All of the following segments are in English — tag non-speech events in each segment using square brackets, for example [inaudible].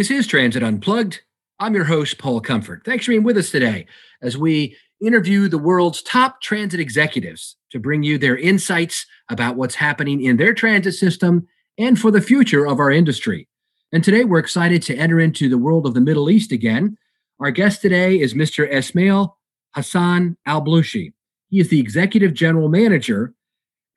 This is Transit Unplugged. I'm your host, Paul Comfort. Thanks for being with us today as we interview the world's top transit executives to bring you their insights about what's happening in their transit system and for the future of our industry. And today we're excited to enter into the world of the Middle East again. Our guest today is Mr. Esmaeel Hasan Al Blooshi. He is the executive general manager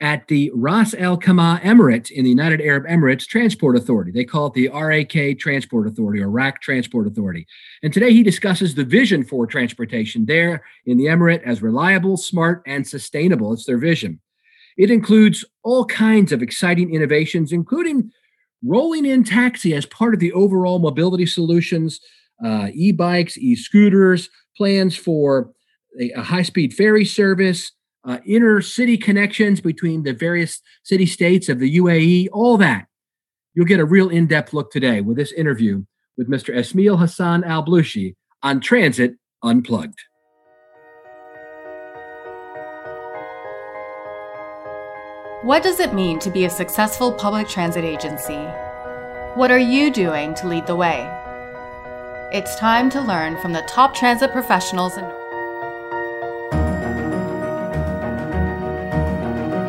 at the Ras Al Khaimah Emirate in the United Arab Emirates Transport Authority. They call it the RAK Transport Authority or RAK Transport Authority. And today he discusses the vision for transportation there in the Emirate as reliable, smart, and sustainable. It's their vision. It includes all kinds of exciting innovations, including rolling in taxi as part of the overall mobility solutions, uh, e bikes, e scooters, plans for a, a high speed ferry service, uh, inner city connections between the various city states of the UAE, all that. You'll get a real in depth look today with this interview with Mr. Esmaeel Hasan Al Blooshi on Transit Unplugged. What does it mean to be a successful public transit agency? What are you doing to lead the way? It's time to learn from the top transit professionals in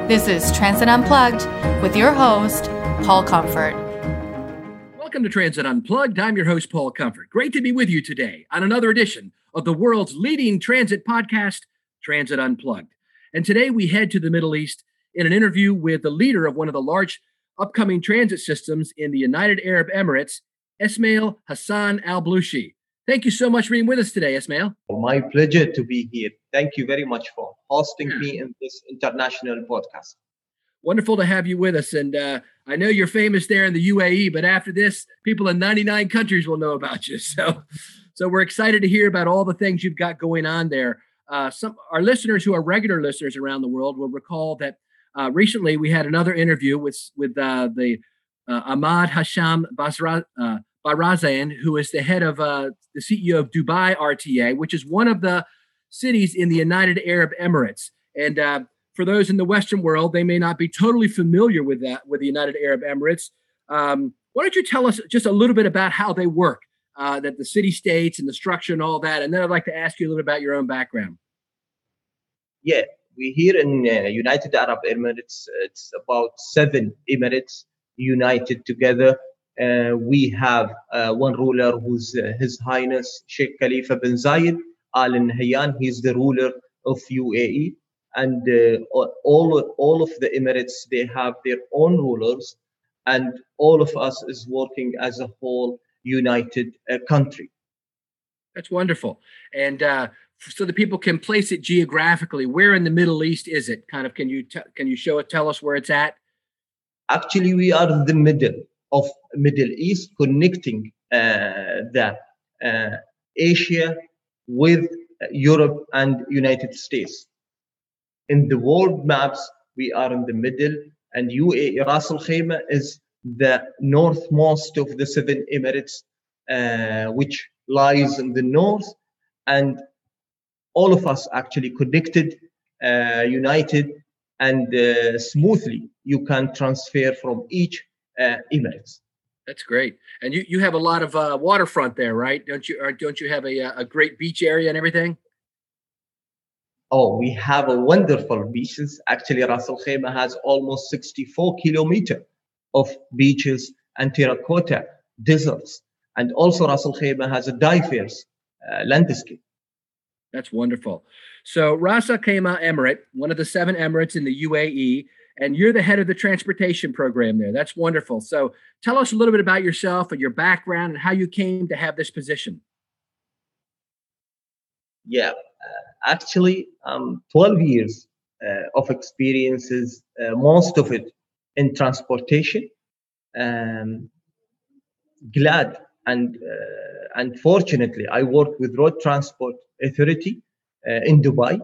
This is Transit Unplugged with your host, Paul Comfort. Welcome to Transit Unplugged. I'm your host, Paul Comfort. Great to be with you today on another edition of the world's leading transit podcast, Transit Unplugged. And today we head to the Middle East in an interview with the leader of one of the large upcoming transit systems in the United Arab Emirates, Esmaeel Hasan Al Blooshi. Thank you so much for being with us today, Esmaeel. My pleasure to be here. Thank you very much for hosting me in this international podcast. Wonderful to have you with us. And uh, I know you're famous there in the UAE, but after this, people in 99 countries will know about you. [laughs] So, so we're excited to hear about all the things you've got going on there. Uh, some our listeners who are regular listeners around the world will recall that uh, recently we had another interview with with uh, the uh, Ahmad Hasham Basra, uh, Bahrozyan, who is the head of uh, the CEO of Dubai RTA, which is one of the cities in the United Arab Emirates. And uh, for those in the Western world, they may not be totally familiar with that, with the United Arab Emirates. Um, why don't you tell us just a little bit about how they work, uh, that the city states and the structure and all that? And then I'd like to ask you a little about your own background. Yeah, we here in uh, United Arab Emirates, it's about seven emirates united together. Uh, we have uh, one ruler who's uh, His Highness Sheikh Khalifa bin Zayed Al Nahyan. He's the ruler of UAE, and uh, all all of the emirates they have their own rulers, and all of us is working as a whole united uh, country. That's wonderful, and uh, so the people can place it geographically. Where in the Middle East is it? Kind of, can you t- can you show it? Tell us where it's at. Actually, we are in the middle of Middle East, connecting uh, the uh, Asia with Europe and United States. In the world maps, we are in the middle, and UAE Ras Al Khaimah is the northmost of the seven Emirates, uh, which lies in the north, and all of us actually connected, uh, united, and uh, smoothly you can transfer from each uh, Emirates. That's great, and you, you have a lot of uh, waterfront there, right? Don't you? Don't you have a uh, a great beach area and everything? Oh, we have a wonderful beaches. Actually, Ras Al Khaimah has almost 64 kilometer of beaches and terracotta deserts, and also Ras Al Khaimah has a diverse uh, landscape. That's wonderful. So Ras Al Khaimah Emirate, one of the seven emirates in the UAE, and you're the head of the transportation program there. That's wonderful. So tell us a little bit about yourself and your background and how you came to have this position. Yeah, uh, actually, um, 12 years uh, of experiences, uh, most of it in transportation. Um, glad and uh, unfortunately, I worked with Road Transport Authority uh, in Dubai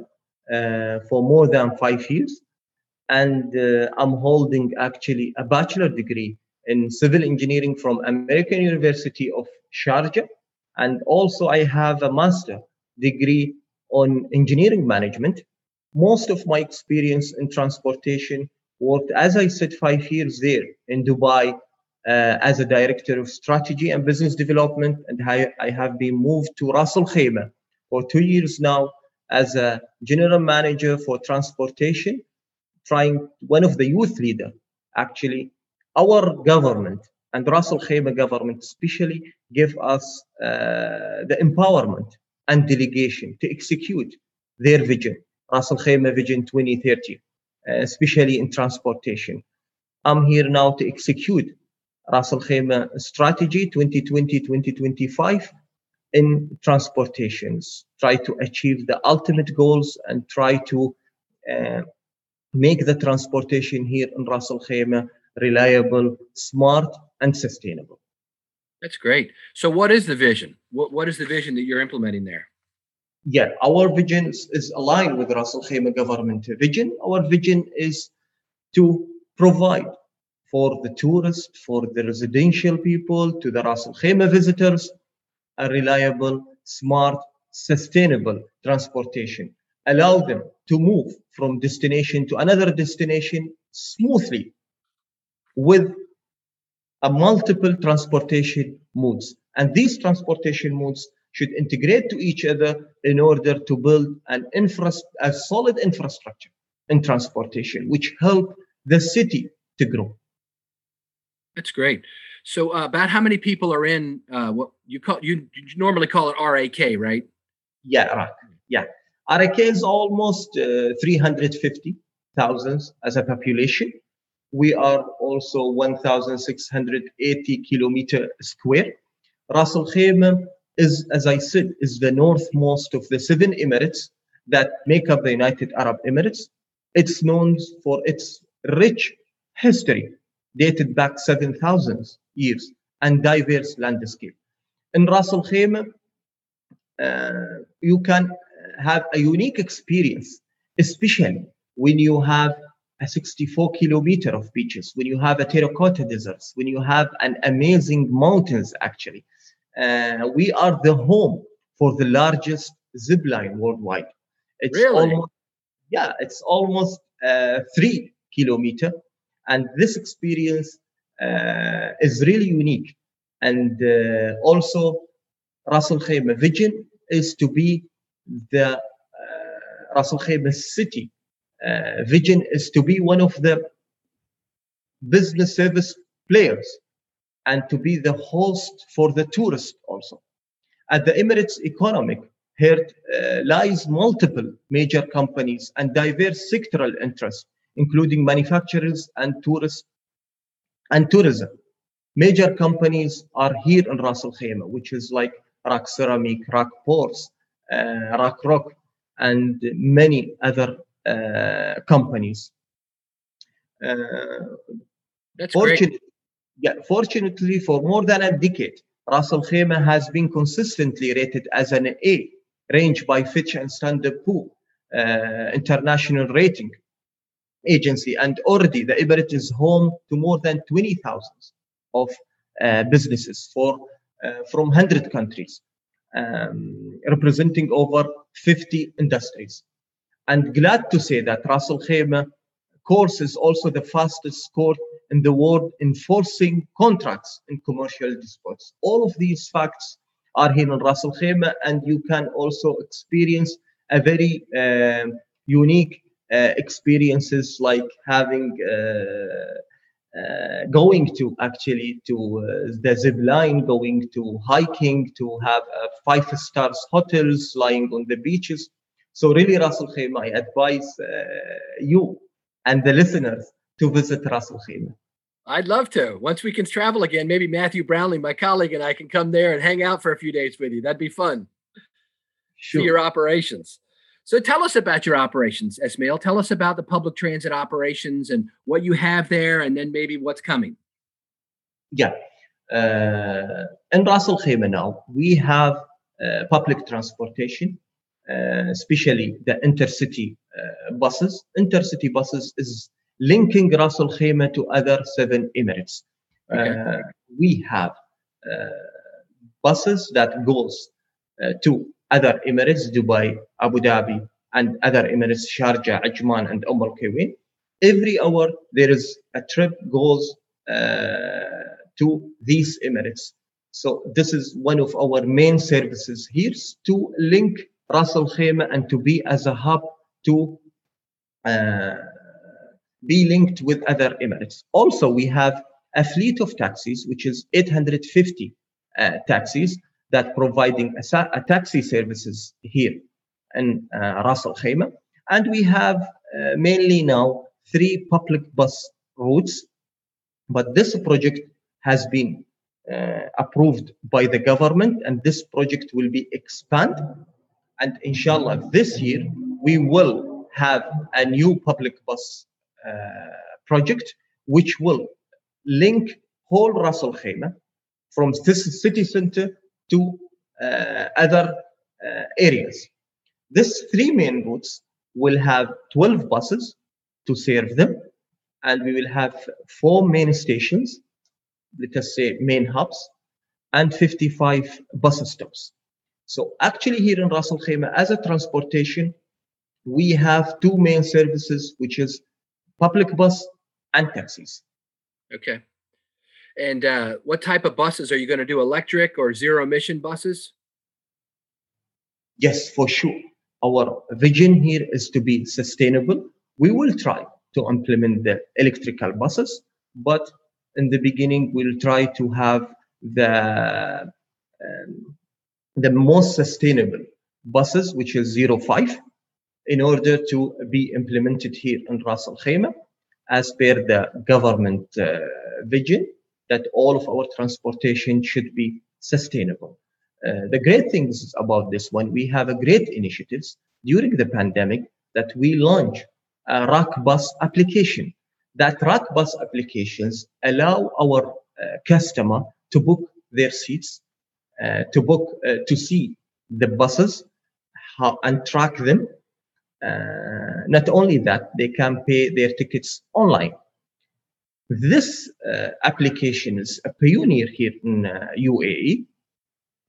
uh, for more than five years and uh, I'm holding actually a bachelor degree in civil engineering from American University of Sharjah, and also I have a master degree on engineering management. Most of my experience in transportation worked, as I said, five years there in Dubai uh, as a director of strategy and business development, and I, I have been moved to Ras Khaimah for two years now as a general manager for transportation, trying one of the youth leader. Actually, our government and Ras Al government especially give us uh, the empowerment and delegation to execute their vision, Ras Al Vision 2030, uh, especially in transportation. I'm here now to execute Ras Al strategy 2020-2025 in transportations, try to achieve the ultimate goals and try to uh, make the transportation here in Ras Al Khaimah reliable, smart, and sustainable. That's great. So, what is the vision? What, what is the vision that you're implementing there? Yeah, our vision is, aligned with Ras Al Khaimah government vision. Our vision is to provide for the tourists, for the residential people, to the Ras Al Khaimah visitors, a reliable, smart, sustainable transportation. Allow them to move from destination to another destination smoothly with a multiple transportation modes. And these transportation modes should integrate to each other in order to build an infra- a solid infrastructure in transportation, which help the city to grow. That's great. So, uh, about how many people are in uh, what you call you, you normally call it RAK, right? Yeah, right. Yeah, RAK is almost uh, 350,000 as a population. We are also 1,680 kilometer square. Ras Al Khaimah is, as I said, is the northmost of the seven emirates that make up the United Arab Emirates. It's known for its rich history, dated back 7,000 years, and diverse landscape. In Ras Al Khaimah, uh, you can have a unique experience, especially when you have a 64 kilometer of beaches, when you have a terracotta deserts, when you have an amazing mountains, actually. Uh, we are the home for the largest zip line worldwide. It's really? almost, yeah, it's almost uh, three kilometer. And this experience uh, is really unique. And uh, also, Ras Al Khaimah vision is to be the uh, Ras Al Khaimah city uh, vision is to be one of the business service players and to be the host for the tourist also. At the Emirates economic, here uh, lies multiple major companies and diverse sectoral interests, including manufacturers and tourists and tourism. Major companies are here in Ras Al Khaimah, which is like Rak Ceramic, Rak Ports, uh, Rak Rock, and many other uh, companies. Uh, That's fortunately, great. yeah, fortunately, for more than a decade, Ras Al Khaimah has been consistently rated as an A, range by Fitch and Standard Poor uh, international rating agency. And already the Emirate is home to more than 20,000 of uh, businesses for uh, from 100 countries, um, representing over 50 industries. And glad to say that Ras Al course is also the fastest court in the world enforcing contracts in commercial disputes. All of these facts are here in Ras Al and you can also experience a very uh, unique uh, experiences like having uh, uh, going to actually to uh, the zip line, going to hiking, to have uh, five stars hotels lying on the beaches. So really, Ras Al Khaimah, I advise uh, you and the listeners to visit Ras Al Khaimah. I'd love to. Once we can travel again, maybe Matthew Brownlee, my colleague, and I can come there and hang out for a few days with you. That'd be fun. Sure. See your operations. So tell us about your operations, Esmaeel. Tell us about the public transit operations and what you have there, and then maybe what's coming. Yeah. Uh, in Ras Al Khaimah now, we have uh, public transportation, uh, especially the intercity uh, buses. Intercity buses is linking Ras Al Khaimah to other seven emirates. Okay. Uh, we have uh, buses that goes uh, to other emirates, Dubai, Abu Dhabi, and other emirates, Sharjah, Ajman, and Umm Al Quwain. Every hour there is a trip goes uh, to these Emirates. So this is one of our main services here to link Ras Al Khaimah and to be as a hub to uh, be linked with other Emirates. Also, we have a fleet of taxis, which is 850 uh, taxis that providing a, a, taxi services here in uh, Ras Al Khaimah. And we have uh, mainly now three public bus routes. But this project has been uh, approved by the government and this project will be expanded. And inshallah, this year we will have a new public bus uh, project which will link whole Ras Al Khaimah from this city center to uh, other uh, areas. These three main routes will have 12 buses to serve them, and we will have four main stations, let us say main hubs, and 55 bus stops. So actually here in Ras Al Khaimah, as a transportation, we have two main services, which is public bus and taxis. Okay. And uh, what type of buses are you going to do? Electric or zero emission buses? Yes, for sure. Our vision here is to be sustainable. We will try to implement the electrical buses, but in the beginning, we'll try to have the um, the most sustainable buses, which is Euro five, in order to be implemented here in Ras Al Khaimah as per the government uh, vision that all of our transportation should be sustainable. Uh, the great things about this one, we have a great initiatives during the pandemic that we launch a RAK bus application. That RAK bus applications allow our uh, customer to book their seats, uh, to book, uh, to see the buses how, and track them. Uh, not only that, they can pay their tickets online. This uh, application is a pioneer here in UAE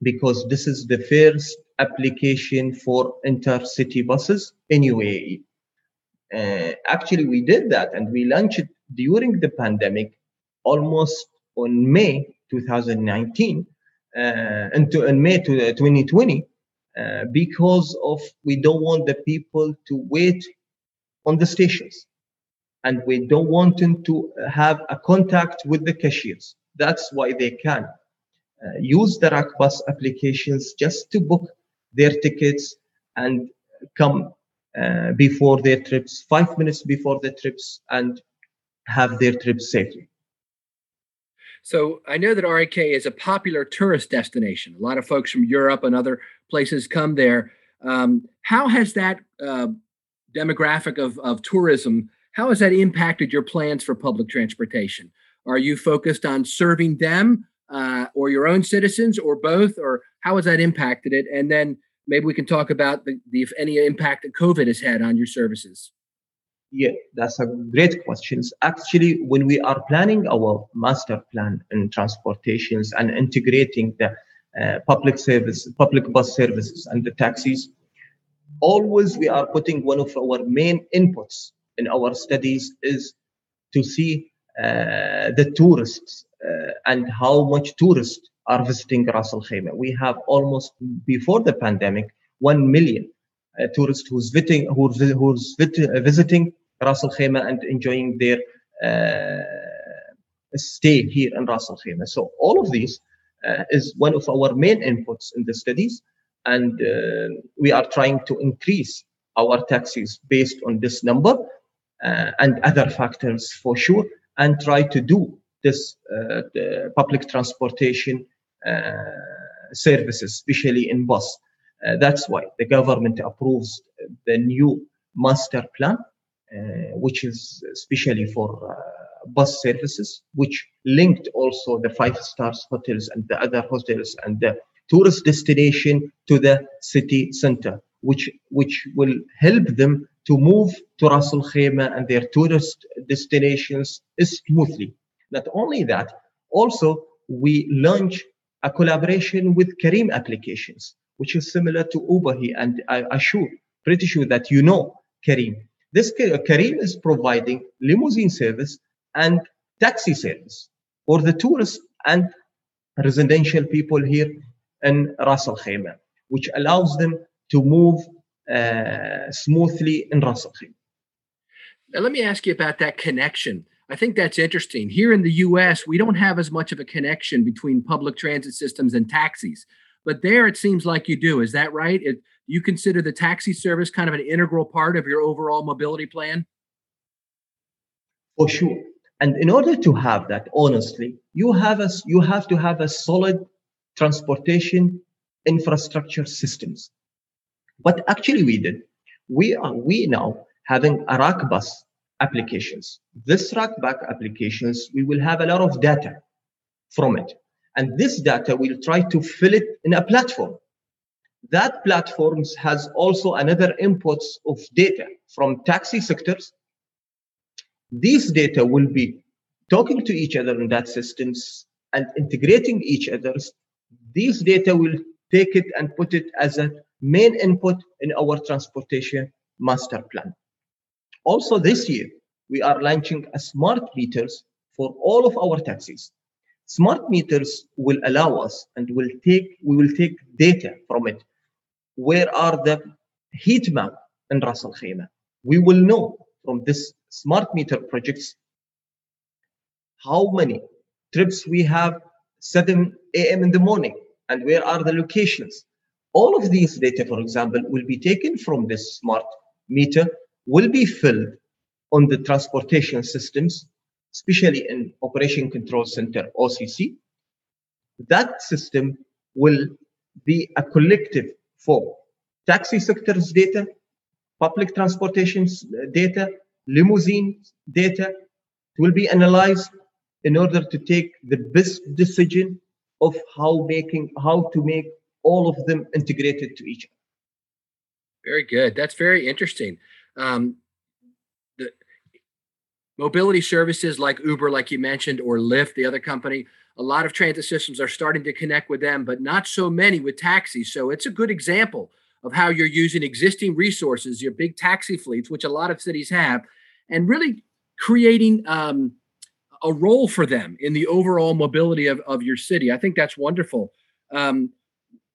because this is the first application for intercity buses in UAE. Uh, actually, we did that and we launched it during the pandemic almost on May 2019 uh, into in May 2020 uh, because of we don't want the people to wait on the stations and we don't want them to have a contact with the cashiers. That's why they can uh, use the RAKBus applications just to book their tickets and come uh, before their trips, five minutes before the trips, and have their trips safely. So I know that RAK is a popular tourist destination. A lot of folks from Europe and other places come there. Um, how has that uh, demographic of, of tourism, how has that impacted your plans for public transportation? Are you focused on serving them uh, or your own citizens or both or how has that impacted it? And then maybe we can talk about the, the if any impact that covid has had on your services. Yeah that's a great question actually when we are planning our master plan in transportations and integrating the uh, public service public bus services and the taxis always we are putting one of our main inputs in our studies is to see uh, the tourists uh, and how much tourists are visiting Ras Al Khaimah. We have almost before the pandemic 1 million uh, tourists who's visiting who's, who's visiting Ras Al Khaimah and enjoying their stay here in Ras Al Khaimah. So all of these uh, is one of our main inputs in the studies, and uh, we are trying to increase our taxes based on this number uh, and other factors for sure, and try to do this uh, public transportation uh, services, especially in bus. Uh, that's why the government approves the new master plan, which is especially for bus services, which linked also the five stars hotels and the other hotels and the tourist destination to the city center, which which will help them to move to Ras Al Khaimah and their tourist destinations smoothly. Not only that, also we launch a collaboration with Careem applications, which is similar to Uber here. And I, assure, pretty sure that you know Careem. This Careem is providing limousine service and taxi service for the tourists and residential people here in Ras Al Khaimah, which allows them to move Uh, smoothly in Ras Al Now, let me ask you about that connection. I think that's interesting. Here in the US, we don't have as much of a connection between public transit systems and taxis. But there it seems like you do. Is that right? It, you consider the taxi service kind of an integral part of your overall mobility plan? For sure. And in order to have that, honestly, you have a, you have to have a solid transportation infrastructure systems. What actually we did, we are we now having a RAKBus applications. This RAKBus applications, we will have a lot of data from it. And this data we'll try to fill it in a platform. That platforms has also another inputs of data from taxi sectors. These data will be talking to each other in that systems and integrating each other's. These data will take it and put it as a main input in our transportation master plan. Also this year, we are launching a smart meters for all of our taxis. Smart meters will allow us and will take we will take data from it. Where are the heat map in Ras Al Khaimah? We will know from this smart meter projects how many trips we have 7 a.m. in the morning and where are the locations. All of these data, for example, will be taken from this smart meter will be filled on the transportation systems, especially in Operation Control Center, OCC. That system will be a collective for taxi sector's data, public transportation data, limousine data. It will be analyzed in order to take the best decision of how making how to make all of them integrated to each other. Very good. That's very interesting um, the mobility services like Uber, like you mentioned, or Lyft, the other company, a lot of transit systems are starting to connect with them, but not so many with taxis. So it's a good example of how you're using existing resources, your big taxi fleets, which a lot of cities have, and really creating um, a role for them in the overall mobility of, of your city. I think that's wonderful. Um,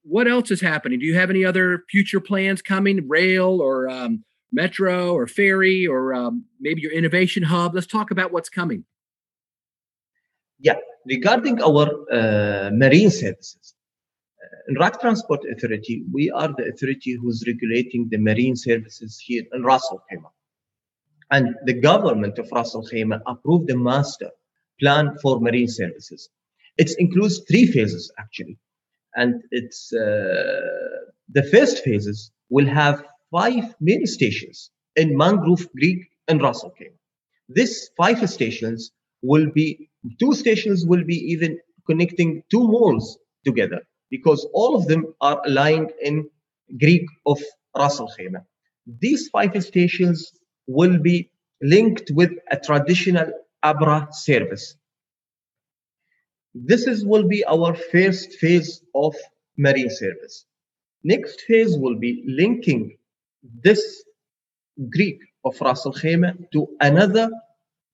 what else is happening? Do you have any other future plans coming, rail or um, metro or ferry or um, maybe your innovation hub. Let's talk about what's coming. Yeah, regarding our uh, marine services, uh, in RAK Transport Authority, we are the authority who's regulating the marine services here in Ras Al Khaimah. And the government of Ras Al Khaimah approved the master plan for marine services. It includes three phases actually. And it's uh, the first phases will have five main stations in Mangrove Creek and Al Khaimah. These five stations will be, two stations will be even connecting two malls together because all of them are lying in Creek of Ras Al. These five stations will be linked with a traditional Abra service. This is will be our first phase of marine service. Next phase will be linking this Creek of Ras Al Khaimah to another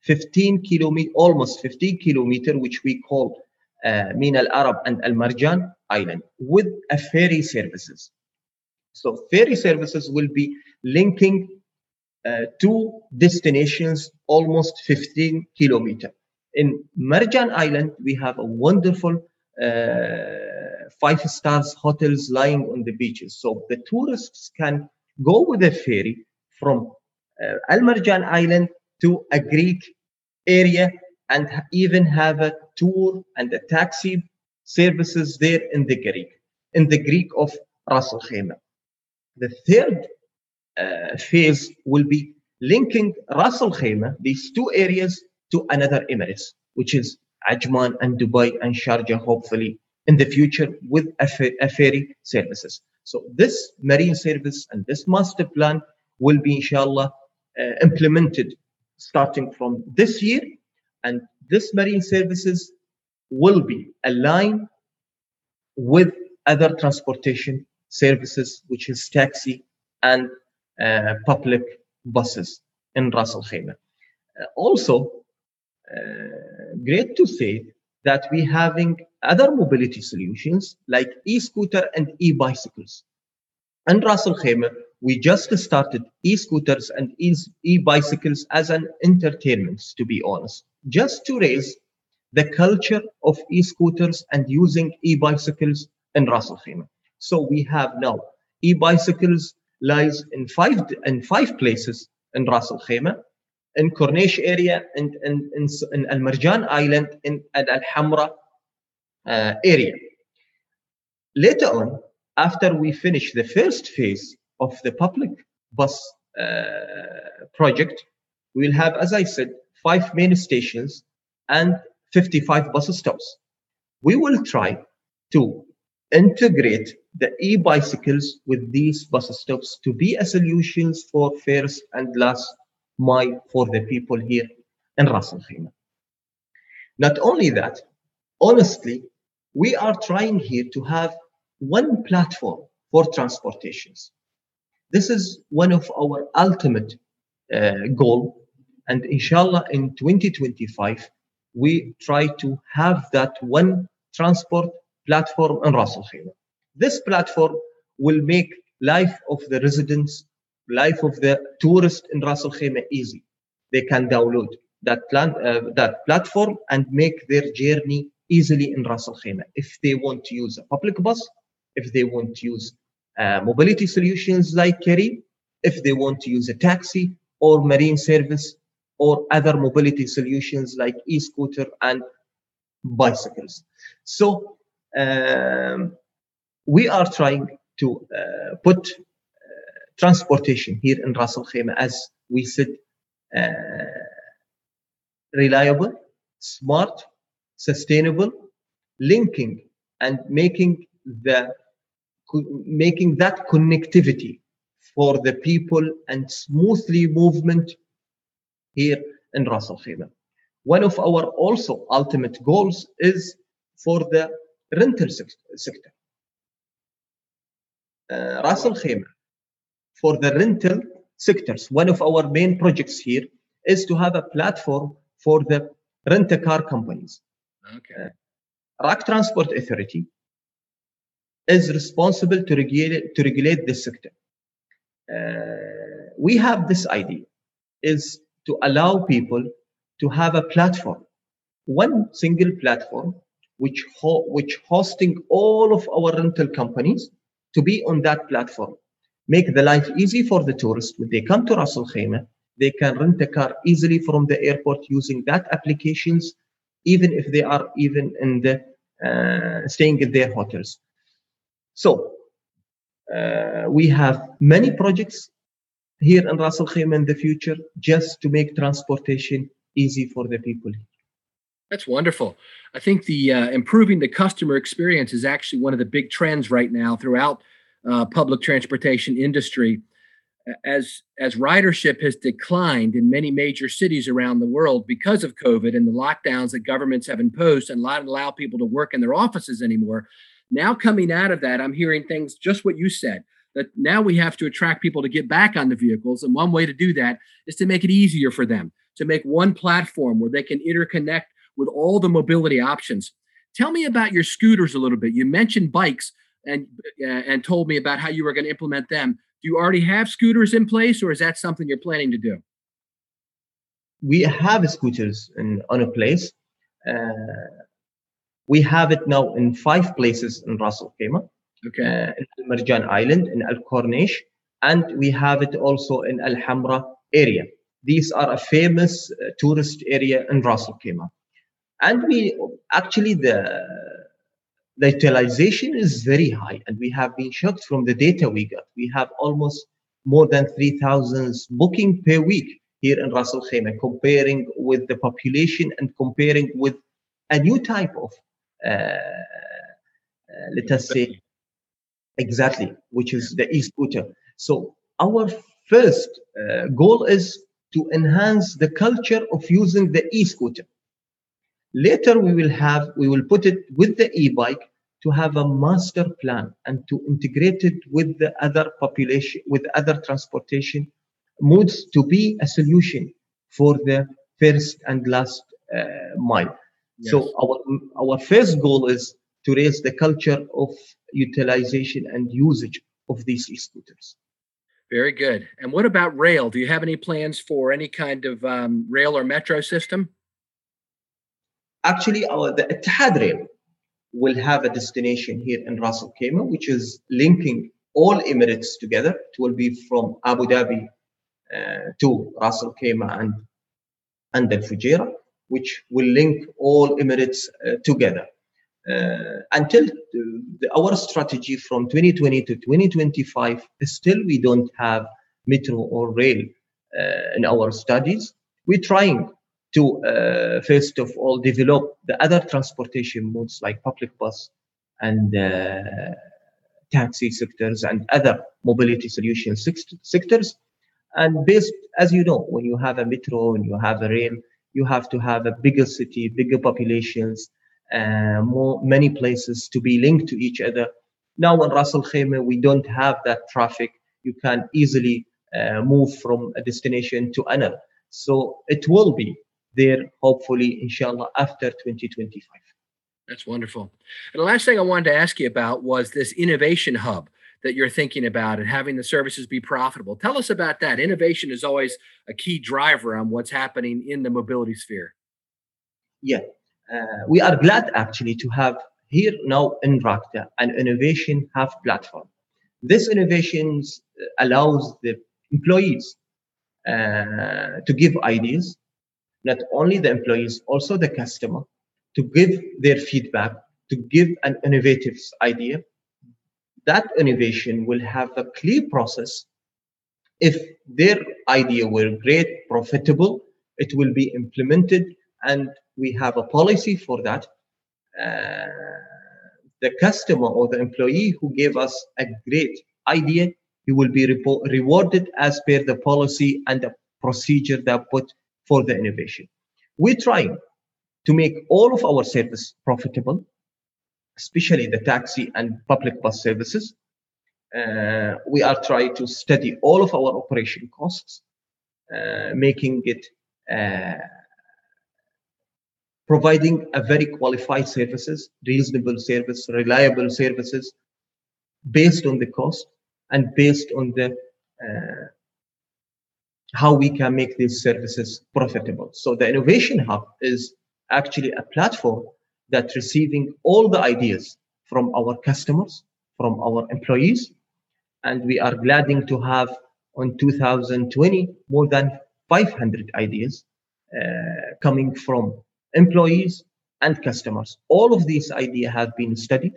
15 kilometer, almost 15 kilometer, which we call uh, Mina Al Arab and Al Marjan Island, with a ferry services. So ferry services will be linking uh, two destinations, almost 15 kilometer. In Marjan Island, we have a wonderful uh, five stars hotels lying on the beaches. So the tourists can go with a ferry from uh, Al Marjan Island to a Greek area and even have a tour and a taxi services there in the Greek, in the Creek of Ras Al Khaimah. The third uh, phase will be linking Ras Al Khaimah, these two areas, to another Emirates, which is Ajman and Dubai and Sharjah, hopefully in the future with a, ferry services. So this marine service and this master plan will be inshallah uh, implemented starting from this year and this marine services will be aligned with other transportation services which is taxi and uh, public buses in Ras Al Khaimah. Uh, also, Uh, great to say that we having other mobility solutions like e-scooter and e-bicycles. And Ras Al Khaimah, we just started e-scooters and e-bicycles as an entertainment, to be honest, just to raise the culture of e-scooters and using e-bicycles in Ras Al Khaimah. So we have now e-bicycles lies in five in five places in Ras Al Khaimah, in Corniche area, and in, in, in Al Marjan Island, in Al Hamra uh, area. Later on, after we finish the first phase of the public bus uh, project, we will have, as I said, five main stations and 55 bus stops. We will try to integrate the e-bicycles with these bus stops to be a solution for first and last mile for the people here in Ras Al Khaimah. Not only that, honestly, we are trying here to have one platform for transportations. This is one of our ultimate uh, goal. And inshallah, in 2025, we try to have that one transport platform in Ras Al Khaimah. This platform will make life of the residents, life of the tourists in Ras Al Khaimah easy. They can download that, plan, uh, that platform and make their journey easily in Ras Al Khaimah. If they want to use a public bus, if they want to use uh, mobility solutions like Careem, if they want to use a taxi or marine service or other mobility solutions like e-scooter and bicycles. So um, we are trying to uh, put transportation here in Ras Al Khaimah, as we said, uh, reliable, smart, sustainable, linking and making the making that connectivity for the people and smoothly movement here in Ras Al Khaimah. One of our also ultimate goals is for the rental sector. Uh, Ras Al Khaimah, for the rental sectors, one of our main projects here is to have a platform for the rent a car companies. Okay. Uh, Transport Authority is responsible to regulate to regulate this sector. Uh, we have this idea is to allow people to have a platform, one single platform which ho- which hosting all of our rental companies to be on that platform. Make the life easy for the tourists when they come to Ras Al Khaimah. They can rent a car easily from the airport using that applications, even if they are even in the uh, staying in their hotels. So uh, we have many projects here in Ras Al Khaimah in the future just to make transportation easy for the people. That's wonderful. I think the uh, improving the customer experience is actually one of the big trends right now throughout uh, public transportation industry. As as ridership has declined in many major cities around the world because of COVID and the lockdowns that governments have imposed and not allow people to work in their offices anymore, now, coming out of that, I'm hearing things just what you said that now we have to attract people to get back on the vehicles. And one way to do that is to make it easier for them to make one platform where they can interconnect with all the mobility options. Tell me about your scooters a little bit. You mentioned bikes and uh, and told me about how you were going to implement them. Do you already have scooters in place, or is that something you're planning to do? We have scooters in, on a place. Uh, we have it now in five places in Ras Al Khaimah, okay. uh, in Al Marjan Island, in Al Corniche, and we have it also in Al Hamra area. These are a famous uh, tourist area in Ras Al Khaimah. And we actually, the, the utilization is very high, and we have been shocked from the data we got. We have almost more than 3,000 booking per week here in Ras Al Khaimah, comparing with the population and comparing with a new type of uh, uh, let us say exactly which is the e-scooter so our first uh, goal is to enhance the culture of using the e-scooter later we will have we will put it with the e-bike to have a master plan and to integrate it with the other population with other transportation modes to be a solution for the first and last uh, mile Yes. So our our first goal is to raise the culture of utilization and usage of these e-scooters. Very good. And what about rail? Do you have any plans for any kind of um, rail or metro system? Actually, our the Etihad Rail will have a destination here in Ras Al Khaimah, which is linking all Emirates together. It will be from Abu Dhabi uh, to Ras Al Khaimah and and Al Fujairah, which will link all Emirates uh, together. Uh, until the, our strategy from 2020 to 2025, still we don't have metro or rail uh, in our studies. We're trying to uh, first of all develop the other transportation modes like public bus and uh, taxi sectors and other mobility solution sectors. And based, as you know, when you have a metro and you have a rail, you have to have a bigger city, bigger populations, uh, more many places to be linked to each other. Now in Ras Al Khaimah, we don't have that traffic. You can easily uh, move from a destination to another. So it will be there, hopefully, inshallah, after 2025. That's wonderful. And the last thing I wanted to ask you about was this innovation hub that you're thinking about and having the services be profitable. Tell us about that. Innovation is always a key driver on what's happening in the mobility sphere. Yeah, uh, we are glad actually to have here now in RAKTA an innovation hub platform. This innovations allows the employees uh, to give ideas, not only the employees, also the customer, to give their feedback, to give an innovative idea. That innovation will have a clear process. If their idea were great, profitable, it will be implemented and we have a policy for that. Uh, the customer or the employee who gave us a great idea, he will be rewarded as per the policy and the procedure that put for the innovation. We're trying to make all of our service profitable, especially the taxi and public bus services. Uh, we are trying to study all of our operation costs, uh, making it uh, providing a very qualified services, reasonable service, reliable services based on the cost and based on the uh, how we can make these services profitable. So the innovation hub is actually a platform that receiving all the ideas from our customers, from our employees, and we are glad to have on 2020 more than 500 ideas uh, coming from employees and customers. All of these ideas have been studied,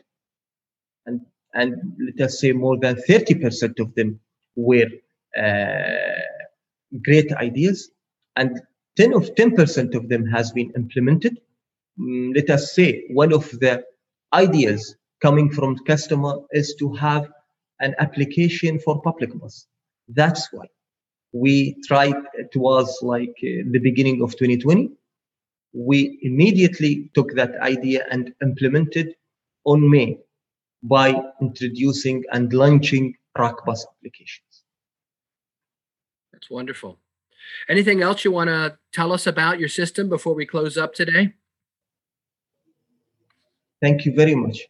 and and let us say more than 30% of them were uh, great ideas, and 10 of 10% of them has been implemented. Mm, let us say one of the ideas coming from customer is to have an application for public bus. That's why we tried. It was like uh, the beginning of 2020 we immediately took that idea and implemented on May by introducing and launching RAKBus applications. That's wonderful. Anything else you want to tell us about your system before we close up today? Thank you very much,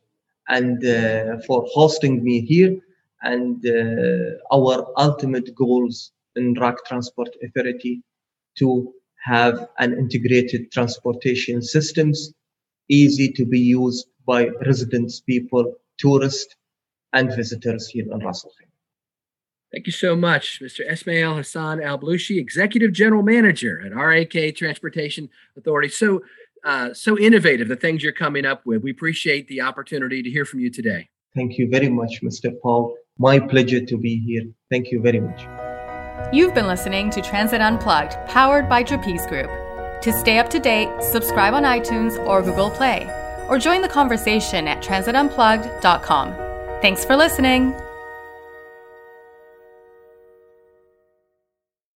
and uh, for hosting me here. And uh, our ultimate goals in RAK Transport Authority to have an integrated transportation systems, easy to be used by residents, people, tourists, and visitors here in Al Thank you so much, Mr. Esmaeel Hasan Al Balushi, Executive General Manager at RAK Transportation Authority. So, uh, so innovative, the things you're coming up with. We appreciate the opportunity to hear from you today. Thank you very much, Mr. Paul. My pleasure to be here. Thank you very much. You've been listening to Transit Unplugged, powered by Trapeze Group. To stay up to date, subscribe on iTunes or Google Play, or join the conversation at transitunplugged.com. Thanks for listening.